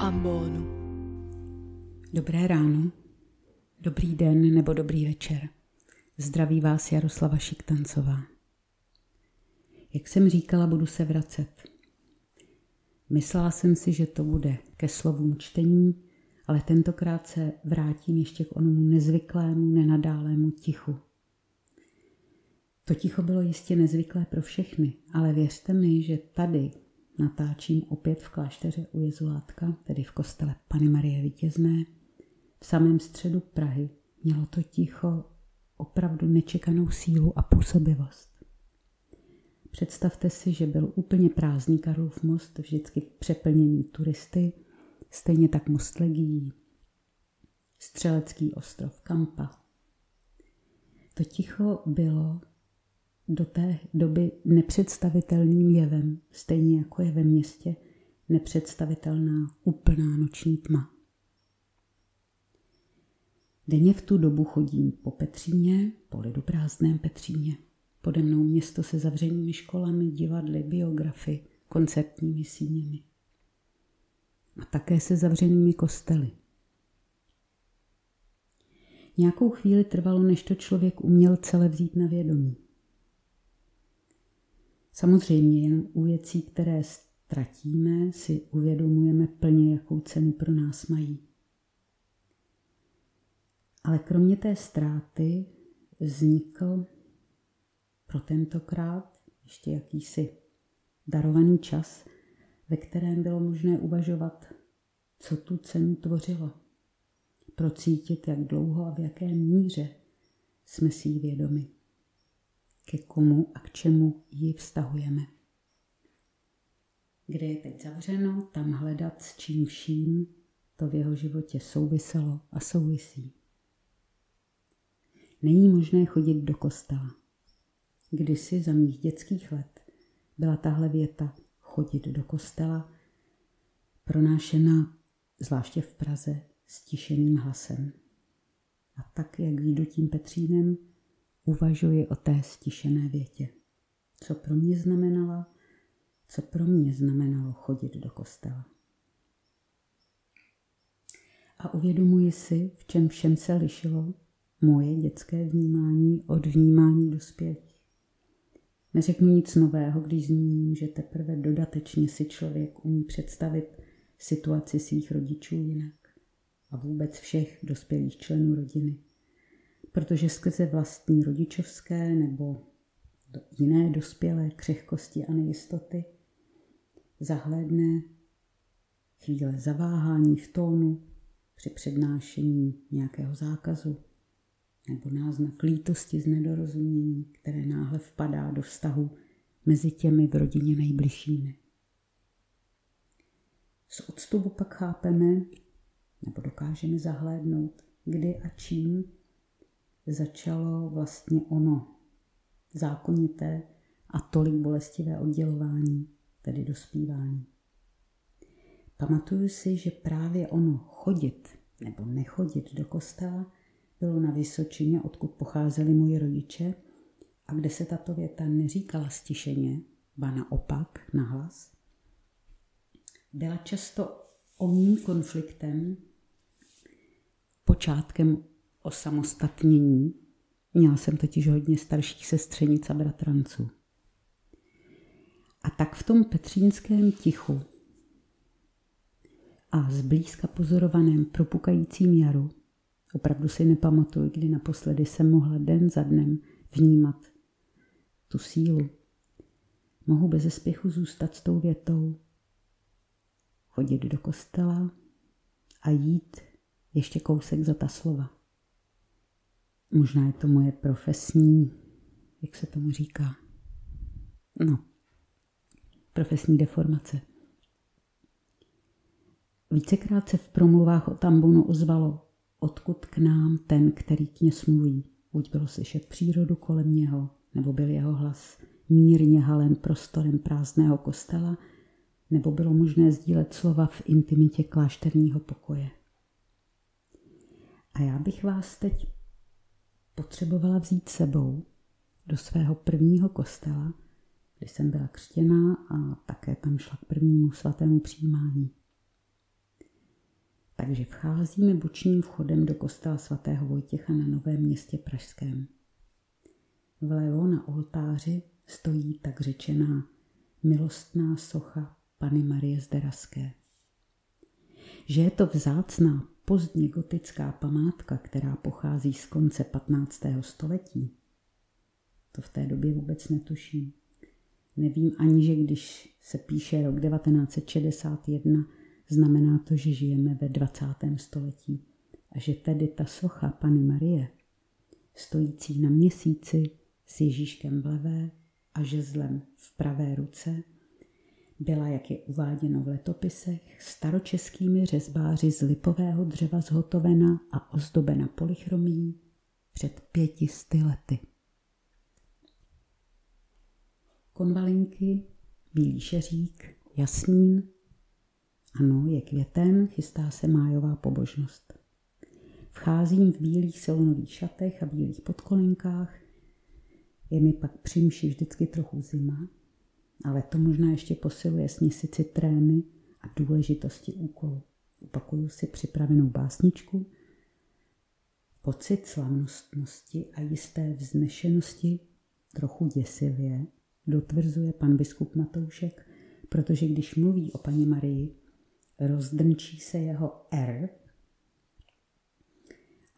Ambonu. Dobré ráno, dobrý den nebo dobrý večer. Zdraví vás Jaroslava Šiktancová. Jak jsem říkala, budu se vracet. Myslela jsem si, že to bude ke slovům čtení, ale tentokrát se vrátím ještě k onomu nezvyklému, nenadálému tichu. To ticho bylo jistě nezvyklé pro všechny, ale věřte mi, že tady natáčím opět v klášteře u Jezulátka, tedy v kostele Pany Marie Vítězné, v samém středu Prahy. Mělo to ticho opravdu nečekanou sílu a působivost. Představte si, že byl úplně prázdný Karlov most, vždycky přeplněný turisty, stejně tak most Legií, Střelecký ostrov, Kampa. To ticho bylo do té doby nepředstavitelným jevem, stejně jako je ve městě nepředstavitelná úplná noční tma. Denně v tu dobu chodím po Petříně, po lidu prázdném Petříně. Pode mnou město se zavřenými školami, divadly, biografy, koncertními síněmi. A také se zavřenými kostely. Nějakou chvíli trvalo, než to člověk uměl celé vzít na vědomí. Samozřejmě jen u věcí, které ztratíme, si uvědomujeme plně, jakou cenu pro nás mají. Ale kromě té ztráty vznikl pro tentokrát ještě jakýsi darovaný čas, ve kterém bylo možné uvažovat, co tu cenu tvořilo. Procítit, jak dlouho a v jaké míře jsme si ji vědomi ke komu a k čemu ji vztahujeme. Kde je teď zavřeno, tam hledat s čím vším to v jeho životě souviselo a souvisí. Není možné chodit do kostela. Kdysi za mých dětských let byla tahle věta chodit do kostela pronášena zvláště v Praze stišeným hlasem. A tak, jak jdu tím Petřínem, uvažuji o té stišené větě. Co pro mě znamenala, co pro mě znamenalo chodit do kostela. A uvědomuji si, v čem všem se lišilo moje dětské vnímání od vnímání dospělých. Neřeknu nic nového, když zmíním, že teprve dodatečně si člověk umí představit situaci svých rodičů jinak a vůbec všech dospělých členů rodiny protože skrze vlastní rodičovské nebo jiné dospělé křehkosti a nejistoty zahlédne chvíle zaváhání v tónu při přednášení nějakého zákazu nebo náznak lítosti z nedorozumění, které náhle vpadá do vztahu mezi těmi v rodině nejbližšími. Z odstupu pak chápeme nebo dokážeme zahlédnout, kdy a čím začalo vlastně ono zákonité a tolik bolestivé oddělování, tedy dospívání. Pamatuju si, že právě ono chodit nebo nechodit do kostela bylo na Vysočině, odkud pocházeli moji rodiče, a kde se tato věta neříkala stišeně, ba naopak, nahlas, byla často omním konfliktem, počátkem osamostatnění. Měla jsem totiž hodně starších sestřenic a bratranců. A tak v tom petřínském tichu a zblízka pozorovaném propukajícím jaru, opravdu si nepamatuju, kdy naposledy jsem mohla den za dnem vnímat tu sílu. Mohu bez spěchu zůstat s tou větou, chodit do kostela a jít ještě kousek za ta slova. Možná je to moje profesní, jak se tomu říká, no, profesní deformace. Vícekrát se v promluvách o Tambunu ozvalo, odkud k nám ten, který kněz mluví. Buď bylo slyšet přírodu kolem něho, nebo byl jeho hlas mírně halen prostorem prázdného kostela, nebo bylo možné sdílet slova v intimitě klášterního pokoje. A já bych vás teď potřebovala vzít sebou do svého prvního kostela, kdy jsem byla křtěná a také tam šla k prvnímu svatému přijímání. Takže vcházíme bočním vchodem do kostela svatého Vojtěcha na Novém městě Pražském. Vlevo na oltáři stojí tak řečená milostná socha Pany Marie Zderaské. Že je to vzácná pozdně gotická památka, která pochází z konce 15. století, to v té době vůbec netuším. Nevím ani, že když se píše rok 1961, znamená to, že žijeme ve 20. století a že tedy ta socha Pany Marie, stojící na měsíci s Ježíškem v levé a žezlem v pravé ruce, byla, jak je uváděno v letopisech, staročeskými řezbáři z lipového dřeva zhotovena a ozdobena polychromí před pětisty lety. Konvalinky, bílý šeřík, jasmín, ano, je květen, chystá se májová pobožnost. Vcházím v bílých silonových šatech a bílých podkolenkách. Je mi pak přimší vždycky trochu zima, ale to možná ještě posiluje směsici trémy a důležitosti úkolu. Upakuju si připravenou básničku, pocit slavnostnosti a jisté vznešenosti, trochu děsivě, dotvrzuje pan biskup Matoušek, protože když mluví o paní Marii, rozdrnčí se jeho R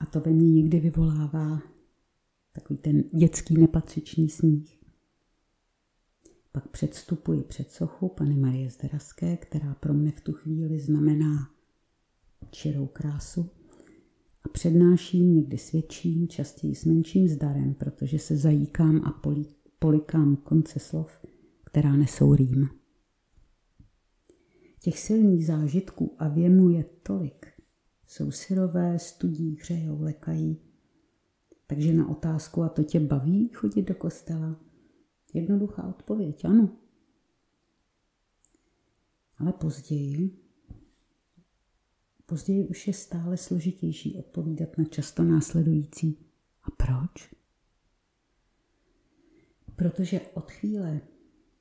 a to ve mně někdy vyvolává takový ten dětský nepatřičný smích. Pak předstupuji před sochu Pany Marie Zderaské, která pro mne v tu chvíli znamená čirou krásu a přednáším, někdy svědčím, častěji s menším zdarem, protože se zajíkám a polikám konce slov, která nesou rým. Těch silných zážitků a věmu je tolik. Jsou syrové, studí, hřejou, lekají. Takže na otázku, a to tě baví chodit do kostela? Jednoduchá odpověď, ano. Ale později, později už je stále složitější odpovídat na často následující. A proč? Protože od chvíle,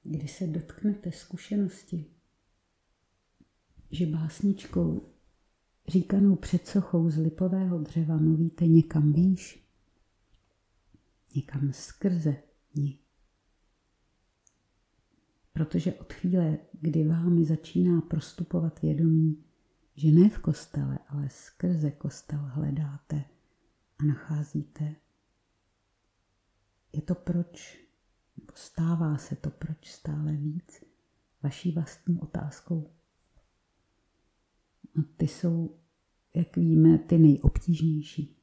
kdy se dotknete zkušenosti, že básničkou říkanou předsochou z lipového dřeva mluvíte někam výš, někam skrze ní. Protože od chvíle, kdy vámi začíná prostupovat vědomí, že ne v kostele, ale skrze kostel hledáte a nacházíte, je to proč, nebo stává se to proč stále víc? Vaší vlastní otázkou. A ty jsou, jak víme, ty nejobtížnější.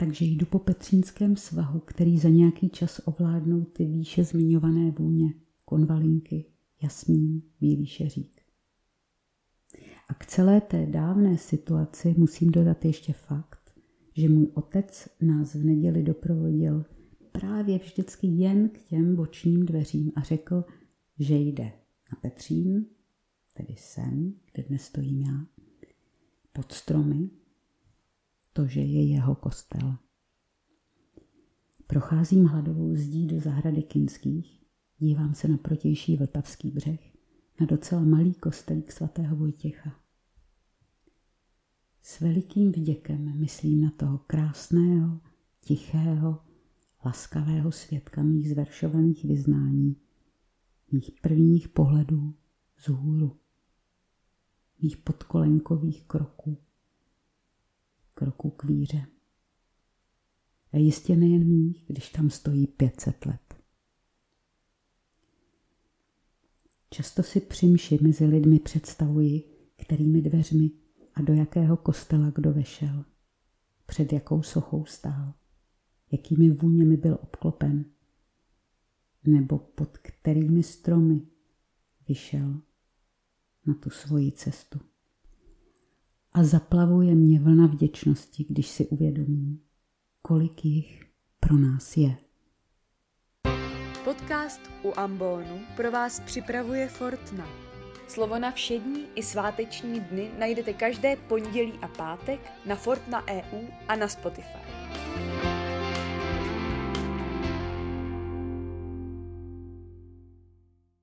Takže jdu po Petřínském svahu, který za nějaký čas ovládnou ty výše zmiňované vůně, konvalinky, jasmín, bílý šeřík. A k celé té dávné situaci musím dodat ještě fakt, že můj otec nás v neděli doprovodil právě vždycky jen k těm bočním dveřím a řekl, že jde na Petřín, tedy sem, kde dnes stojím já, pod stromy, to, že je jeho kostel. Procházím hladovou zdí do zahrady Kinských, dívám se na protější Vltavský břeh, na docela malý kostelík svatého Vojtěcha. S velikým vděkem myslím na toho krásného, tichého, laskavého svědka mých zveršovaných vyznání, mých prvních pohledů z hůru mých podkolenkových kroků, kroků k víře. A jistě nejen mých, když tam stojí 500 let. Často si při mezi lidmi představuji, kterými dveřmi a do jakého kostela kdo vešel, před jakou sochou stál, jakými vůněmi byl obklopen, nebo pod kterými stromy vyšel na tu svoji cestu. A zaplavuje mě vlna vděčnosti, když si uvědomím, kolik jich pro nás je. Podcast u Ambonu pro vás připravuje Fortna. Slovo na všední i sváteční dny najdete každé pondělí a pátek na Fortna EU a na Spotify.